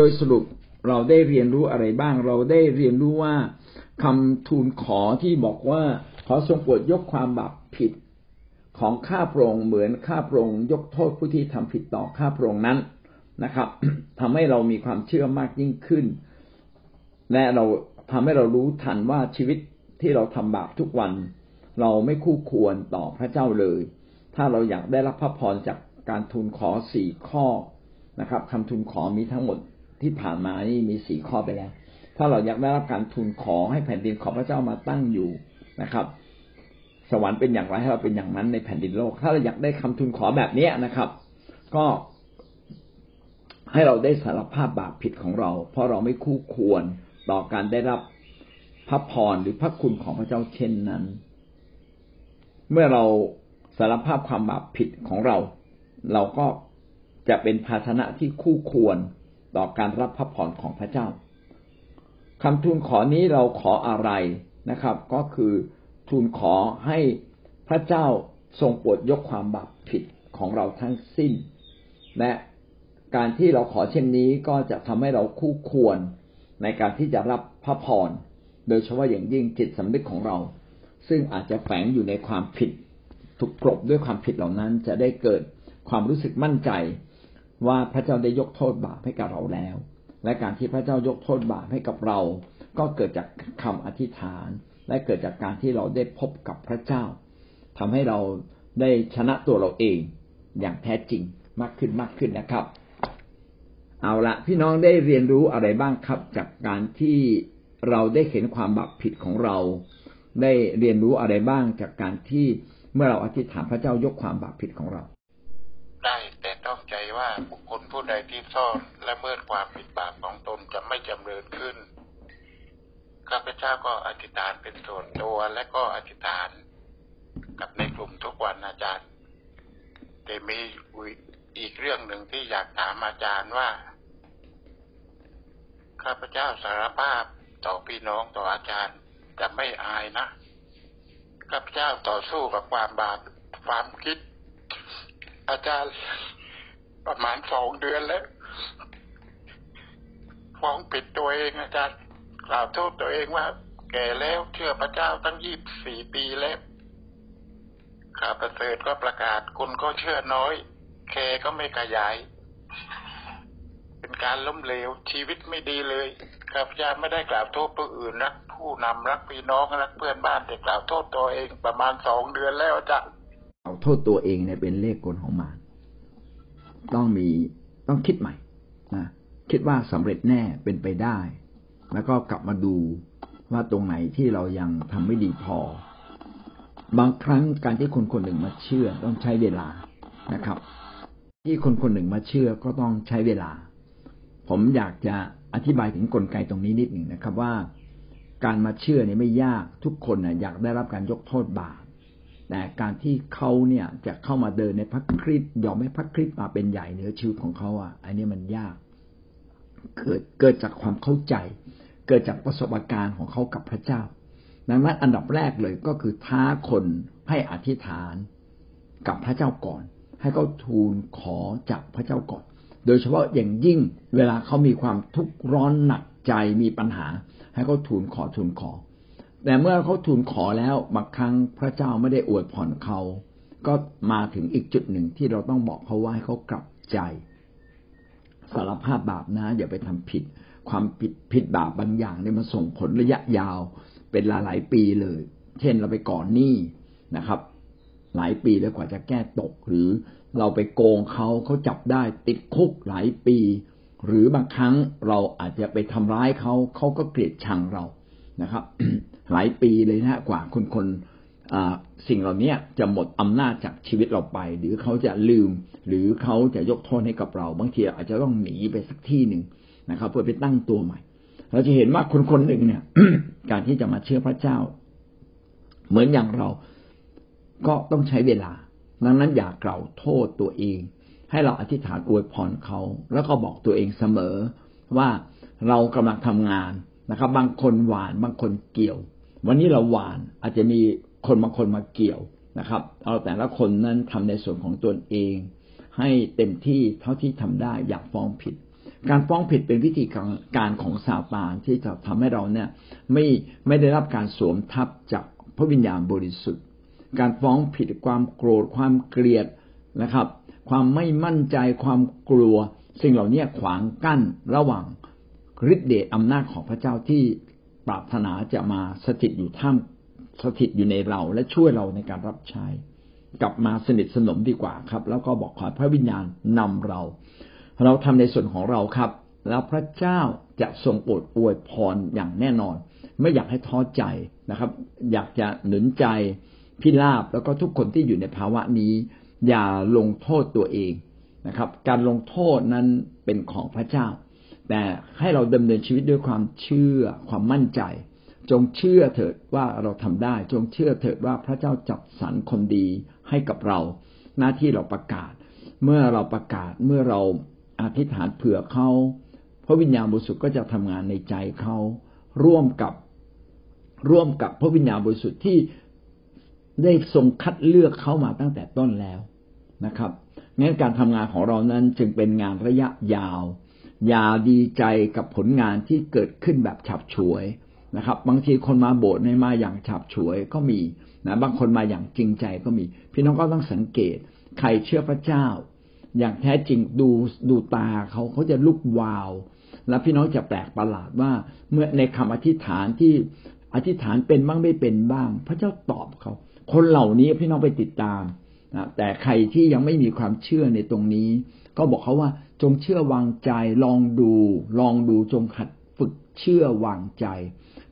โดยสรุปเราได้เรียนรู้อะไรบ้าง เราได้เรียนรู้ว่าคำทูลขอที่บอกว่าขอทรงโปรดยกความบาปผิด ของข้าพระองค์เหมือนข้าพระองค์ยกโทษผู้ที่ทำผิดต่อข้าพระองค์นั้นนะครับทำให้เรามีความเชื่อมากยิ่งขึ้น และเราทำให้เรารู้ทันว่าชีวิตที่เราทำบาปทุกวัน เราไม่คู่ควรต่อพระเจ้าเลย ถ้าเราอยากได้รับพระพรจากการทูลขอสี่ข้อนะครับคำทูลขอมีทั้งหมด ที่ผ่านมานี่มีสี่ข้อไปแล้ว ถ้าเราอยากได้รับการทูลขอให้แผ่นดินของพระเจ้ามาตั้งอยู่นะครับ สวรรค์เป็นอย่างไรให้เราเป็นอย่างนั้นในแผ่นดินโลก ถ้าเราอยากได้คำทูลขอแบบนี้นะครับ ก็ให้เราได้สารภาพบาปผิดของเรา เพราะเราไม่คู่ควรต่อการได้รับพระพรหรือพระคุณของพระเจ้าเช่นนั้น เมื่อเราสารภาพความบาปผิดของเรา เราก็จะเป็นภาชนะที่คู่ควร ต่อการรับพระพรของพระเจ้าคำทูลขอนี้เราขออะไรนะครับ ก็คือทูลขอให้พระเจ้าทรงโปรดยกความบาปผิดของเราทั้งสิ้น และการที่เราขอเช่นนี้ก็จะทำให้เราคู่ควรในการที่จะรับพระพร โดยเฉพาะอย่างยิ่งจิตสำนึกของเรา ซึ่งอาจจะแฝงอยู่ในความผิด ถูกกลบด้วยความผิดเหล่านั้นจะได้เกิดความรู้สึกมั่นใจ ว่าพระเจ้าได้ยกโทษบาปให้กับเราแล้ว และการที่พระเจ้ายกโทษบาปให้กับเรา ก็เกิดจากคำอธิษฐาน และเกิดจากการที่เราได้พบกับพระเจ้าทำให้เราได้ชนะตัวเราเองอย่างแท้จริงมากขึ้นมากขึ้นนะครับ เอาละพี่น้องได้เรียนรู้อะไรบ้างครับ จากการที่เราได้เห็นความบาปผิดของเรา ได้เรียนรู้อะไรบ้างจากการที่เมื่อเราอธิษฐานพระเจ้ายกความบาปผิดของเรา ได้ ต่ต้องใจว่าบุคคลผู้ใดที่ซ่อนและเมื่อความผิดบาปของตนจะไม่จำเริญขึ้น ข้าพเจ้าก็อธิษฐานเป็นส่วนตัวและก็อธิษฐาน กับในกลุ่มทุกวันอาจารย์ แต่มีอีกเรื่องหนึ่งที่อยากถามอาจารย์ว่า ข้าพเจ้าสารภาพต่อพี่น้องต่ออาจารย์จะไม่อายนะ ข้าพเจ้าต่อสู้กับความบาปความคิด อาจารย์ ประมาณสองเดือนแล้วฟ้องผิดตัวเองอาจารย์กล่าวโทษตัวเองว่า แก่แล้วเชื่อพระเจ้าตั้งยี่บสี่ปีแล้วข้าประเสริฐก็ประกาศคุณก็เชื่อน้อย แคก็ไม่ขยาย เป็นการล้มเหลวชีวิตไม่ดีเลยข้าพเจ้าไม่ได้กล่าวโทษผู้อื่นรักผู้นำรักพี่น้องรักเพื่อนบ้านแต่กล่าวโทษตัวเองประมาณสองเดือนแล้วอาจารย์โทษตัวเองเนี่ยเป็นเลขกลของมาร ต้องมีต้องคิดใหม่นะคิดว่าสำเร็จแน่เป็นไปได้ แล้วก็กลับมาดูว่าตรงไหนที่เรายังทำไม่ดีพอ บางครั้งการที่คนคนหนึ่งมาเชื่อต้องใช้เวลานะครับ ที่คนคนหนึ่งมาเชื่อก็ต้องใช้เวลา ผมอยากจะอธิบายถึงกลไกตรงนี้นิดหนึ่งนะครับว่า การมาเชื่อเนี่ยไม่ยากทุกคนนะอยากได้รับการยกโทษบาป แต่การที่เขาเนี่ยจะเข้ามาเดินในพระคริสต์ยอมให้พระคริสต์มาเป็นใหญ่เหนือชีวิตของเขาอะ อันนี้มันยาก เกิดเกิดจากความเข้าใจ เกิดจากประสบการณ์ของเขากับพระเจ้า ดังนั้นอันดับแรกเลยก็คือท้าคนให้อธิษฐานกับพระเจ้าก่อน ให้เขาทูลขอจากพระเจ้าก่อน โดยเฉพาะอย่างยิ่งเวลาเขามีความทุกข์ร้อนหนักใจมีปัญหา ให้เขาทูลขอทูลขอ แต่เมื่อเขาทูลขอแล้วบางครั้งพระเจ้าไม่ได้อวยผ่อนเขา ก็มาถึงอีกจุดหนึ่งที่เราต้องบอกเขาว่าให้เขากลับใจสารภาพบาปนะ อย่าไปทำผิด ความผิดผิดบาปบางอย่างเนี่ยมันส่งผลระยะยาวเป็นหลายหลายปีเลย เช่นเราไปก่อนหนี้นะครับ หลายปีแล้วกว่าจะแก้ตก หรือเราไปโกงเขาเขาจับได้ติดคุกหลายปี หรือบางครั้งเราอาจจะไปทำร้ายเขาเขาก็เกลียดชังเรานะครับ หลายปีเลยนะกว่าคนคนสิ่งเหล่านี้จะหมดอำนาจจากชีวิตเราไป หรือเขาจะลืม หรือเขาจะยกโทษให้กับเรา บางทีอาจจะต้องหนีไปสักที่หนึ่งนะครับ เพื่อไปตั้งตัวใหม่ เราจะเห็นว่าคนคนหนึ่งเนี่ย การที่จะมาเชื่อพระเจ้า เหมือนอย่างเราก็ต้องใช้เวลาดังนั้นอย่ากล่าวโทษตัวเอง ให้เราอธิษฐานอวยพรเขา แล้วก็บอกตัวเองเสมอว่าเรากำลังทำงานนะครับ บางคนหวานบางคนเกี่ยว วันนี้เราหวานอาจจะมีคนบางคนมาเกี่ยวนะครับ เอาแต่ละคนนั้นทำในส่วนของตนเอง ให้เต็มที่เท่าที่ทำได้อย่าฟ้องผิด การฟ้องผิดเป็นวิธีการของซาตานที่จะทำให้เราเนี่ยไม่ไม่ได้รับการสวมทับจากพระวิญญาณบริสุทธิ์ การฟ้องผิดความโกรธความเกลียดนะครับ ความไม่มั่นใจความกลัว สิ่งเหล่านี้ขวางกั้นระหว่างฤทธิเดชอำนาจของพระเจ้าที่ ปรารถนาจะมาสถิตอยู่ท่ามสถิตอยู่ในเราและช่วยเราในการรับใช้ กลับมาสนิทสนมดีกว่าครับ แล้วก็บอกขอพระวิญญาณนำเรา เราทำในส่วนของเราครับ แล้วพระเจ้าจะทรงโปรดอวยพรอย่างแน่นอน ไม่อยากให้ท้อใจนะครับ อยากจะหนุนใจพิราบแล้วก็ทุกคนที่อยู่ในภาวะนี้ อย่าลงโทษตัวเองนะครับ การลงโทษนั้นเป็นของพระเจ้า แต่ให้เราดำเนินชีวิตด้วยความเชื่อความมั่นใจ จงเชื่อเถิดว่าเราทำได้ จงเชื่อเถิดว่าพระเจ้าจัดสรรคนดีให้กับเรา หน้าที่เราประกาศ เมื่อเราประกาศเมื่อเราอธิษฐานเผื่อเขาพระวิญญาณบริสุทธิ์ก็จะทำงานในใจเขาร่วมกับร่วมกับพระวิญญาณบริสุทธิ์ที่ได้ทรงคัดเลือกเขามาตั้งแต่ต้นแล้วนะครับงั้นการทำงานของเรานั้นจึงเป็นงานระยะยาว อย่าดีใจกับผลงานที่เกิดขึ้นแบบฉับฉวยนะครับ บางทีคนมาโบสถ์ในมาอย่างฉับฉวยก็มีนะบางคนมาอย่างจริงใจก็มี พี่น้องก็ต้องสังเกต ใครเชื่อพระเจ้า อย่างแท้จริงดูดูตาเขาเขาจะลุกวาว แล้วพี่น้องจะแปลกประหลาดว่า เมื่อในคำอธิษฐานที่อธิษฐานเป็นบ้างไม่เป็นบ้าง พระเจ้าตอบเขา คนเหล่านี้พี่น้องไปติดตามนะแต่ใครที่ยังไม่มีความเชื่อในตรงนี้ ก็บอกเขาว่า จงเชื่อวางใจ ลองดู ลองดูจงขัดฝึกเชื่อวางใจ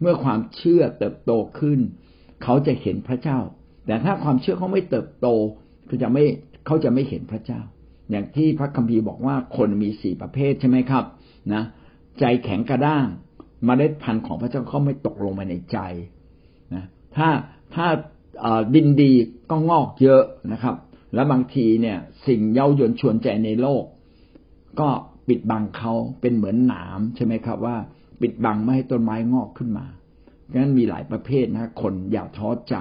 เมื่อความเชื่อเติบโตขึ้น เขาจะเห็นพระเจ้า แต่ถ้าความเชื่อเขาไม่เติบโตเขาจะไม่เขาจะไม่เห็นพระเจ้า อย่างที่พระคัมภีร์บอกว่าคนมีสี่ประเภทใช่ไหมครับนะใจแข็งกระด้างมเมล็ดพันธุ์ของพระเจ้าเขาไม่ตกลงมาในใจนะถ้าถ้าดินดีก็งอกเยอะนะครับ แล้วบางทีเนี่ยสิ่งเย้ายวนชวนใจในโลก ก็ปิดบังเขาเป็นเหมือนหนามใช่ไหมครับว่า ปิดบังไม่ให้ต้นไม้งอกขึ้นมาดังนั้นมีหลายประเภทนะคนอย่าท้อใจ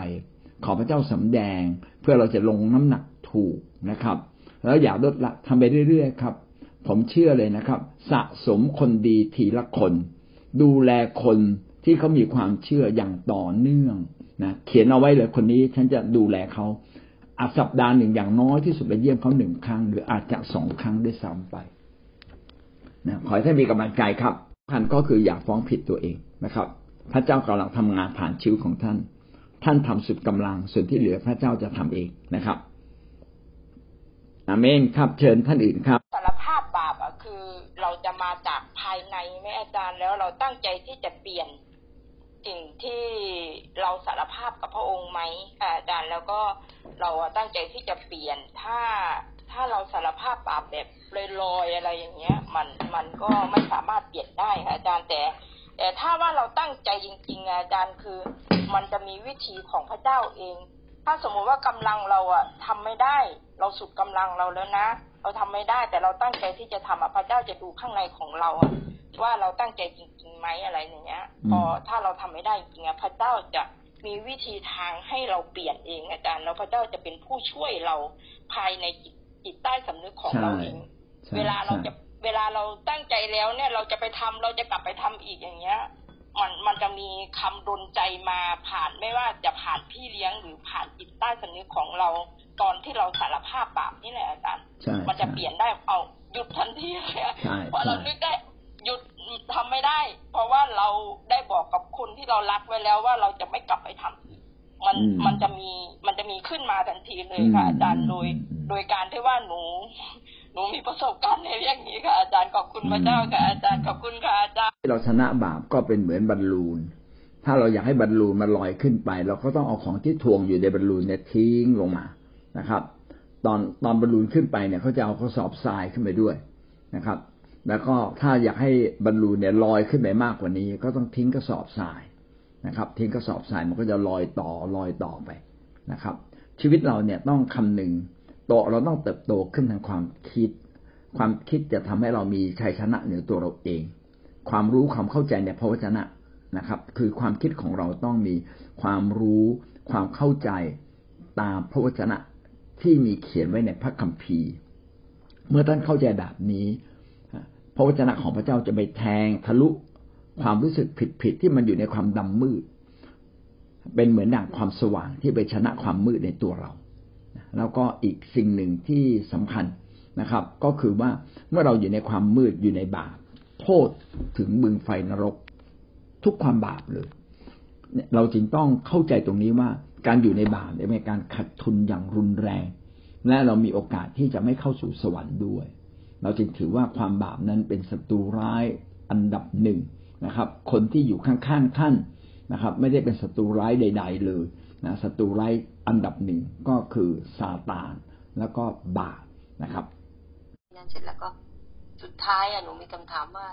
ขอพระเจ้าสำแดง เพื่อเราจะลงน้ำหนักถูกนะครับ แล้วอย่าลดละทำไปเรื่อยๆครับ ผมเชื่อเลยนะครับ สะสมคนดีทีละคน ดูแลคนที่เขามีความเชื่ออย่างต่อเนื่องนะเขียนเอาไว้เลยคนนี้ฉันจะดูแลเขาอาสัปดาห์หนึ่งอย่างน้อยที่สุดไปเยี่ยมเขาหนึ่งครั้ง หรืออาจจะสองครั้งด้วยซ้ำไป นะขอให้ท่านมีกำลังใจครับท่านก็คืออย่าฟ้องผิดตัวเองนะครับ พระเจ้ากำลังทำงานผ่านชีวิตของท่าน ท่านทำสุดกำลังส่วนที่เหลือพระเจ้าจะทำเองนะครับอเมนครับเชิญท่านอื่นครับสารภาพบาปอะคือเราจะมาจากภายในไม่อาจารย์แล้วเราตั้งใจที่จะเปลี่ยนสิ่งที่เราสารภาพกับพระองค์ไหมอาจารย์แล้วก็เราตั้งใจที่จะเปลี่ยนถ้า ถ้าเราสารภาพบาปแบบลอยๆอะไรอย่างเงี้ย มันมันก็ไม่สามารถเปลี่ยนได้ค่ะอาจารย์แต่ แต่ถ้าว่าเราตั้งใจจริงๆอาจารย์คือ มันจะมีวิธีของพระเจ้าเอง ถ้าสมมุติว่ากำลังเราอะทำไม่ได้ เราสุดกำลังเราแล้วนะเราทำไม่ได้ แต่เราตั้งใจที่จะทำอะพระเจ้าจะดูข้างในของเราอะว่าเราตั้งใจจริงๆไหมอะไรอย่างเงี้ยพอถ้าเราทำไม่ได้จริงอะพระเจ้าจะมีวิธีทางให้เราเปลี่ยนเองอาจารย์ แล้วพระเจ้าจะเป็นผู้ช่วยเราภายในจิต จิตใต้สำนึกของเราเองเวลาเราจะเวลาเราตั้งใจแล้วเนี่ย เราจะไปทำเราจะกลับไปทำอีกอย่างเงี้ย มันมันจะมีคำดนใจมาผ่านไม่ว่าจะผ่านพี่เลี้ยงหรือผ่านจิตใต้สำนึกของเราตอนที่เราสารภาพบาปนี่แหละอาจารย์ มันจะเปลี่ยนได้เอาหยุดทันทีเลยเพราะเรานึกได้หยุดทำไม่ได้ เพราะว่าเราได้บอกกับคนที่เรารักไว้แล้วว่าเราจะไม่กลับไปทำ มันมันจะมีมันจะมีขึ้นมาทันทีเลยค่ะอาจารย์โดย โดยการที่ว่าหนูหนูมีประสบการณ์ในเรื่องนี้ค่ะ อาจารย์ขอบคุณพระเจ้าค่ะอาจารย์ขอบคุณค่ะอาจารย์ที่เราชนะบาปก็เป็นเหมือนบอลลูน ถ้าเราอยากให้บอลลูนมันลอยขึ้นไป เราก็ต้องเอาของที่ถ่วงอยู่ในบอลลูนเนี่ยทิ้งลงมานะครับ ตอนตอนบอลลูนขึ้นไปเนี่ยเขาจะเอากระสอบทรายขึ้นไปด้วยนะครับ แล้วก็ถ้าอยากให้บอลลูนเนี่ยลอยขึ้นไปมากกว่านี้ ก็ต้องทิ้งกระสอบทราย นะครับทิ้งกระสอบทรายมันก็จะลอยต่อลอยต่อไปนะครับ ชีวิตเราเนี่ยต้องคำนึงโตเราต้องเติบโตขึ้นทางความคิด ความคิดจะทำให้เรามีชัยชนะเหนือตัวเราเอง ความรู้ความเข้าใจในพระวจนะนะครับ คือความคิดของเราต้องมีความรู้ความเข้าใจตามพระวจนะที่มีเขียนไว้ในพระคัมภีร์ เมื่อท่านเข้าใจแบบนี้ พระวจนะของพระเจ้าจะไปแทงทะลุ ความรู้สึกผิดๆที่มันอยู่ในความดำมืด เป็นเหมือนดั่งความสว่างที่ไปชนะความมืดในตัวเรา แล้วก็อีกสิ่งหนึ่งที่สำคัญนะครับ ก็คือว่าเมื่อเราอยู่ในความมืดอยู่ในบาปโทษถึงบึงไฟนรก ทุกความบาปเลย เราจึงต้องเข้าใจตรงนี้ว่าการอยู่ในบาปเป็นการขัดทุนอย่างรุนแรง และเรามีโอกาสที่จะไม่เข้าสู่สวรรค์ด้วย เราจึงถือว่าความบาปนั้นเป็นศัตรูร้ายอันดับหนึ่ง นะครับ คนที่อยู่ข้างๆท่านนะครับ ไม่ได้เป็นศัตรูร้ายใด ๆ เลยนะศัตรูร้ายอันดับหนึ่งก็คือซาตานแล้วก็บาปนะครับนั่นเสร็จแล้วก็สุดท้ายอะหนูมีคำถามว่า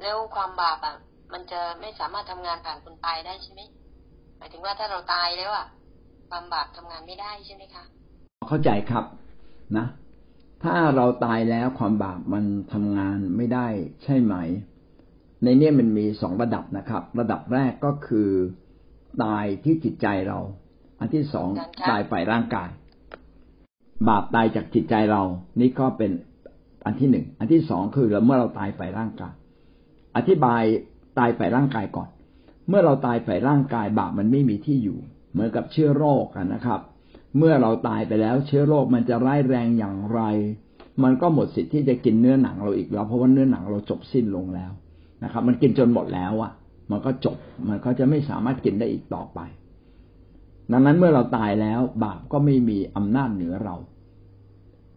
แล้วความบาปอะมันจะไม่สามารถทำงานผ่านคนตายได้ใช่ไหมหมายถึงว่าถ้าเราตายแล้วอะความบาปทำงานไม่ได้ใช่ไหมคะเข้าใจครับนะ ถ้าเราตายแล้วความบาปมันทำงานไม่ได้ใช่ไหม ในนี้มันมีสองระดับนะครับ ระดับแรกก็คือตายที่จิตใจเรา อันที่สองตายฝ่ายร่างกาย บาปตายจากจิตใจเรา นี่ก็เป็นอันที่หนึ่งอันที่สองคือเมื่อเราตายฝ่ายร่างกาย อธิบายตายฝ่ายร่างกายก่อน เมื่อเราตายฝ่ายร่างกาย บาปมันไม่มีที่อยู่ เหมือนกับเชื้อโรคกันนะครับ เมื่อเราตายไปแล้วเชื้อโรคมันจะร้ายแรงอย่างไร มันก็หมดสิทธิ์ที่จะกินเนื้อหนังเราอีกแล้ว เพราะว่าเนื้อหนังเราจบสิ้นลงแล้ว นะครับ มันกินจนหมดแล้วอะมันก็จบ มันก็จะไม่สามารถกินได้อีกต่อไป ดังนั้นเมื่อเราตายแล้ว บาปก็ไม่มีอำนาจเหนือเรา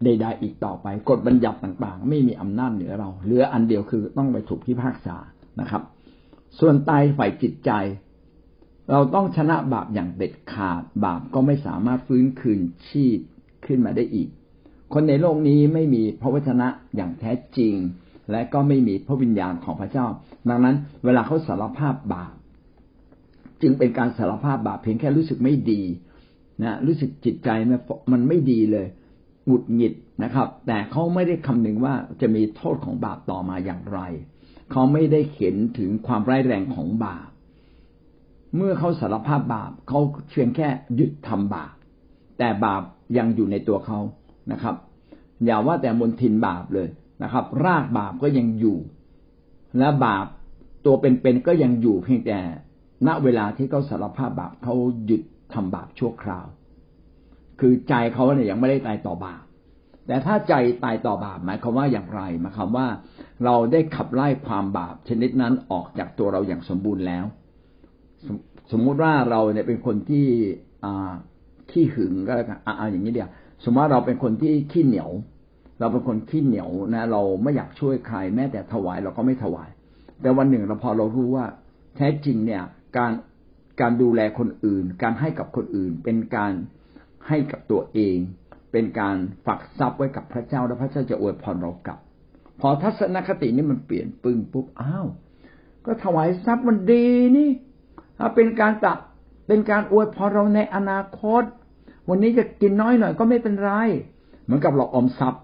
ใดๆอีกต่อไป กฎบัญญัติต่างๆ ไม่มีอำนาจเหนือเรา เหลืออันเดียวคือต้องไปถูกพิพากษานะครับ ส่วนตายฝ่ายจิตใจ เราต้องชนะบาปอย่างเด็ดขาด บาปก็ไม่สามารถฟื้นคืนชีพขึ้นมาได้อีก คนในโลกนี้ไม่มีพระวจนะอย่างแท้จริง และก็ไม่มีพระวิญญาณของพระเจ้า ดังนั้น เวลาเขาสารภาพบาปจึงเป็นการสารภาพบาปเพียงแค่รู้สึกไม่ดีนะรู้สึกจิตใจมันไม่ดีเลยหงุดหงิดนะครับ แต่เขาไม่ได้คำนึงว่าจะมีโทษของบาปต่อมาอย่างไร เขาไม่ได้เห็นถึงความร้ายแรงของบาป เมื่อเขาสารภาพบาปเขาเพียงแค่หยุดทำบาป แต่บาปยังอยู่ในตัวเขานะครับ อย่าว่าแต่มนทินบาปเลย นะครับ รากบาปก็ยังอยู่ และบาปตัวเป็นๆก็ยังอยู่เพียงแต่ณเวลาที่เขาสารภาพบาปเขาหยุดทำบาปชั่วคราว คือใจเขาเนี่ยยังไม่ได้ตายต่อบาป แต่ถ้าใจตายต่อบาปหมายความว่าอย่างไรหมายความว่า เราได้ขับไล่ความบาปชนิดนั้นออกจากตัวเราอย่างสมบูรณ์แล้วสมมุติว่าเราเนี่ยเป็นคนที่อ่าขี้หึงก็แล้วกันอ่าอย่างนี้เดียวสมมติว่าเราเป็นคนที่ขี้เหนียว เราเป็นคนขี้เหนียวนะ เราไม่อยากช่วยใคร แม้แต่ถวายเราก็ไม่ถวาย แต่วันหนึ่งเราพอเรารู้ว่า แท้จริงเนี่ย การการดูแลคนอื่น การให้กับคนอื่น เป็นการให้กับตัวเอง เป็นการฝากทรัพย์ไว้กับพระเจ้าแล้วพระเจ้าจะอวยพรเรากลับ พอทัศนคตินี้มันเปลี่ยนปึ้งปุ๊บอ้าว ก็ถวายทรัพย์มันดีนี่เป็นการตักเป็นการอวยพรเราในอนาคต วันนี้จะกินน้อยหน่อยก็ไม่เป็นไร เหมือนกับเราออมทรัพย์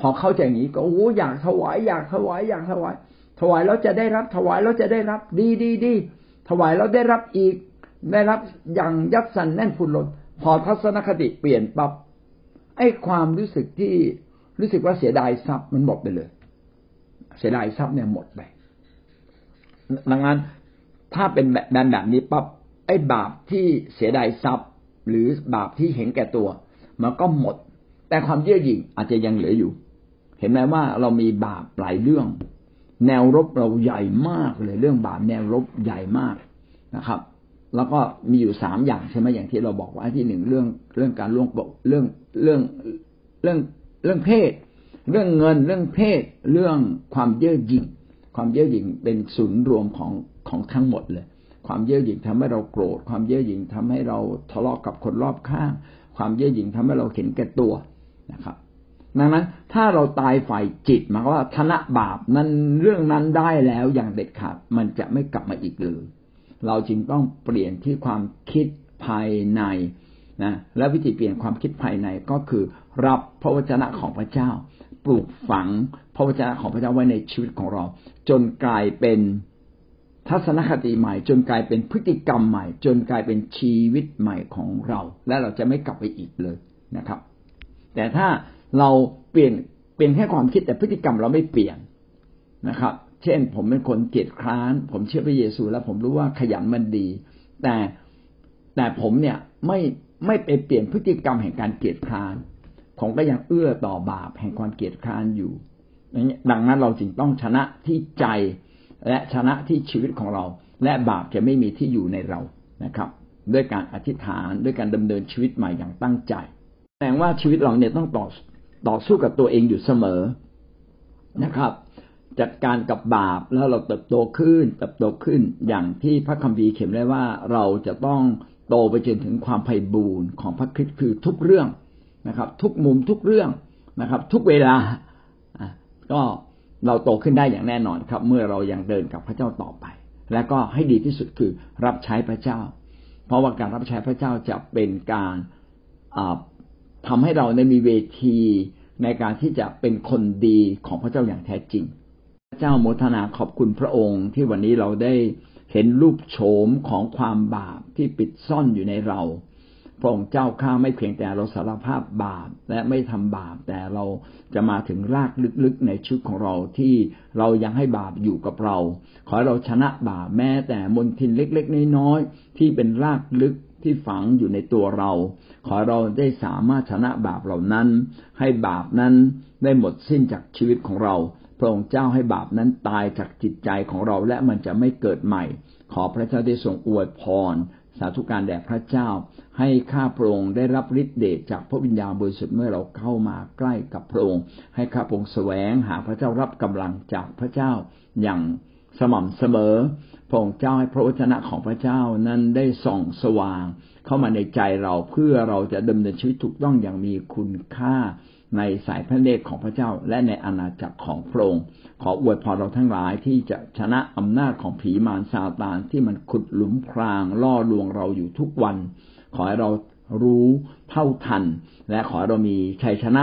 พอเข้าใจอย่างนี้ก็โอ้อยากถวายอยากถวายอยากถวาย ถวายแล้วจะได้รับถวายแล้วจะได้รับดีดีดีถวายแล้วได้รับอีก ได้รับอย่างยัดสันแน่นฟุนลนพอทัศนคติเปลี่ยนปับ๊บไอ้ความรู้สึกที่รู้สึกว่าเสียดายทรัพย์มันหมดไปเลย เสียดายทรัพย์เนี่ยหมดไปดังนั้นถ้าเป็นแบบแบบนี้ปับ๊บไอ้บาปที่เสียดายทรัพย์ หรือบาปที่เห็นแก่ตัว มันก็หมด แต่ความเยื่อหยิ่งอาจจะยังเหลืออยู่ เห็นไหมว่าเรามีบาปหลายเรื่อง แนวรบเราใหญ่มากเลยเรื่องบาปแนวรบใหญ่มากนะครับ แล้วก็มีอยู่สามอย่างใช่ไหมอย่างที่เราบอกว่าที่หนึ่งเรื่องเรื่องการล่วงเรื่องเรื่องเรื่องเรื่องเพศ เรื่องเงินเรื่องเพศ เรื่องความเย่อหยิ่งความเย่อหยิ่งเป็นศูนย์รวมของของทั้งหมดเลย ความเย่อหยิ่งทำให้เราโกรธ ความเย่อหยิ่งทำให้เราทะเลาะกับคนรอบข้าง ความเย่อหยิ่งทำให้เราเห็นแก่ตัวนะครับ ดังนั้นถ้าเราตายฝ่ายจิตหมายว่าธนบาปนั้นเรื่องนั้นได้แล้วอย่างเด็ดขาดมันจะไม่กลับมาอีกเลยเราจึงต้องเปลี่ยนที่ความคิดภายในนะและวิธีเปลี่ยนความคิดภายในก็คือ รับพระวจนะของพระเจ้า ปลูกฝังพระวจนะของพระเจ้าไว้ในชีวิตของเรา จนกลายเป็นทัศนคติใหม่ จนกลายเป็นพฤติกรรมใหม่ จนกลายเป็นชีวิตใหม่ของเรา และเราจะไม่กลับไปอีกเลยนะครับ แต่ถ้า เราเปลี่ยนเปลี่ยนแค่ความคิดแต่พฤติกรรมเราไม่เปลี่ยนนะครับ เช่น ผมเป็นคนเกียจคร้าน ผมเชื่อพระเยซู แล้วผมรู้ว่าขยันมันดี แต่แต่ผมเนี่ยไม่ไม่ไปเปลี่ยนพฤติกรรมแห่งการเกียจคร้าน ผมก็ยังเอื้อต่อบาปแห่งความเกียจคร้านอยู่ดังนั้นเราจึงต้องชนะที่ใจและชนะที่ชีวิตของเรา และบาปจะไม่มีที่อยู่ในเรานะครับ ด้วยการอธิษฐานด้วยการดำเนินชีวิตใหม่อย่างตั้งใจแสดงว่าชีวิตเราเนี่ยต้องต่อ ต่อสู้กับตัวเองอยู่เสมอนะครับ จัดการกับบาปแล้วเราเติบโตขึ้นเติบโตขึ้นอย่างที่พระคัมภีร์เขียนไว้ว่าเราจะต้องโตไปจนถึงความไพ่บูรณ์ของพระคริสต์คือทุกเรื่องนะครับ ทุกมุมทุกเรื่องนะครับ ทุกเวลาก็เราโตขึ้นได้อย่างแน่นอนครับ เมื่อเรายังเดินกับพระเจ้าต่อไป และก็ให้ดีที่สุดคือรับใช้พระเจ้า เพราะว่าการรับใช้พระเจ้าจะเป็นการ ทำให้เราได้มีเวทีในการที่จะเป็นคนดีของพระเจ้าอย่างแท้จริง พระเจ้าโมทนาขอบคุณพระองค์ ที่วันนี้เราได้เห็นรูปโฉมของความบาปที่ปิดซ่อนอยู่ในเรา พระองค์เจ้าข้าไม่เพียงแต่เราสารภาพบาปและไม่ทำบาป แต่เราจะมาถึงรากลึกๆในชีวิตของเราที่เรายังให้บาปอยู่กับเรา ขอให้เราชนะบาปแม้แต่มลทินเล็กๆน้อยๆที่เป็นรากลึก ที่ฝังอยู่ในตัวเรา ขอเราได้สามารถชนะบาปเหล่านั้น ให้บาปนั้นได้หมดสิ้นจากชีวิตของเรา พระองค์เจ้าให้บาปนั้นตายจากจิตใจของเราและมันจะไม่เกิดใหม่ ขอพระเจ้าได้ทรงอวยพร สาธุการแด่พระเจ้า ให้ข้าพระองค์ได้รับฤทธิเดชจากพระวิญญาณบริสุทธิ์เมื่อเราเข้ามาใกล้กับพระองค์ ให้ข้าพระองค์แสวงหาพระเจ้ารับกำลังจากพระเจ้าอย่างสม่ำเสมอ พระองค์เจ้าให้พระวจนะของพระเจ้านั้นได้ส่องสว่าง เข้ามาในใจเราเพื่อเราจะดำเนินชีวิตถูกต้องอย่างมีคุณค่าในสายพระเนตรของพระเจ้า และในอาณาจักรของพระองค์ขออวยพรเราทั้งหลายที่จะชนะอำนาจของผีมารซาตานที่มันขุดหลุมพรางล่อลวงเราอยู่ทุกวัน ขอให้เรารู้เท่าทัน และขอให้เรามีชัยชนะ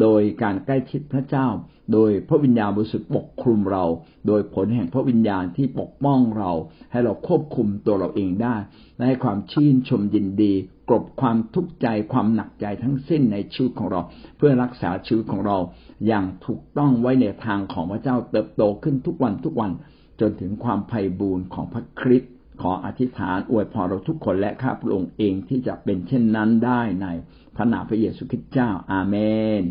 โดยการใกล้ชิดพระเจ้า โดยพระวิญญาณบริสุทธิ์ปกคลุมเรา โดยผลแห่งพระวิญญาณที่ปกป้องเรา ให้เราควบคุมตัวเราเองได้และให้ความชื่นชมยินดี กลบความทุกข์ใจความหนักใจทั้งสิ้นในชีวิตของเรา เพื่อรักษาชีวิตของเราอย่างถูกต้องไว้ในทางของพระเจ้าเติบโตขึ้นทุกวันทุกวันจนถึงความไพ่บูรณ์ของพระคริสต์ขออธิษฐานอวยพรเราทุกคนและข้าพระองค์เองที่จะเป็นเช่นนั้นได้ใน พระนามพระเยซูคริสต์เจ้า อาเมน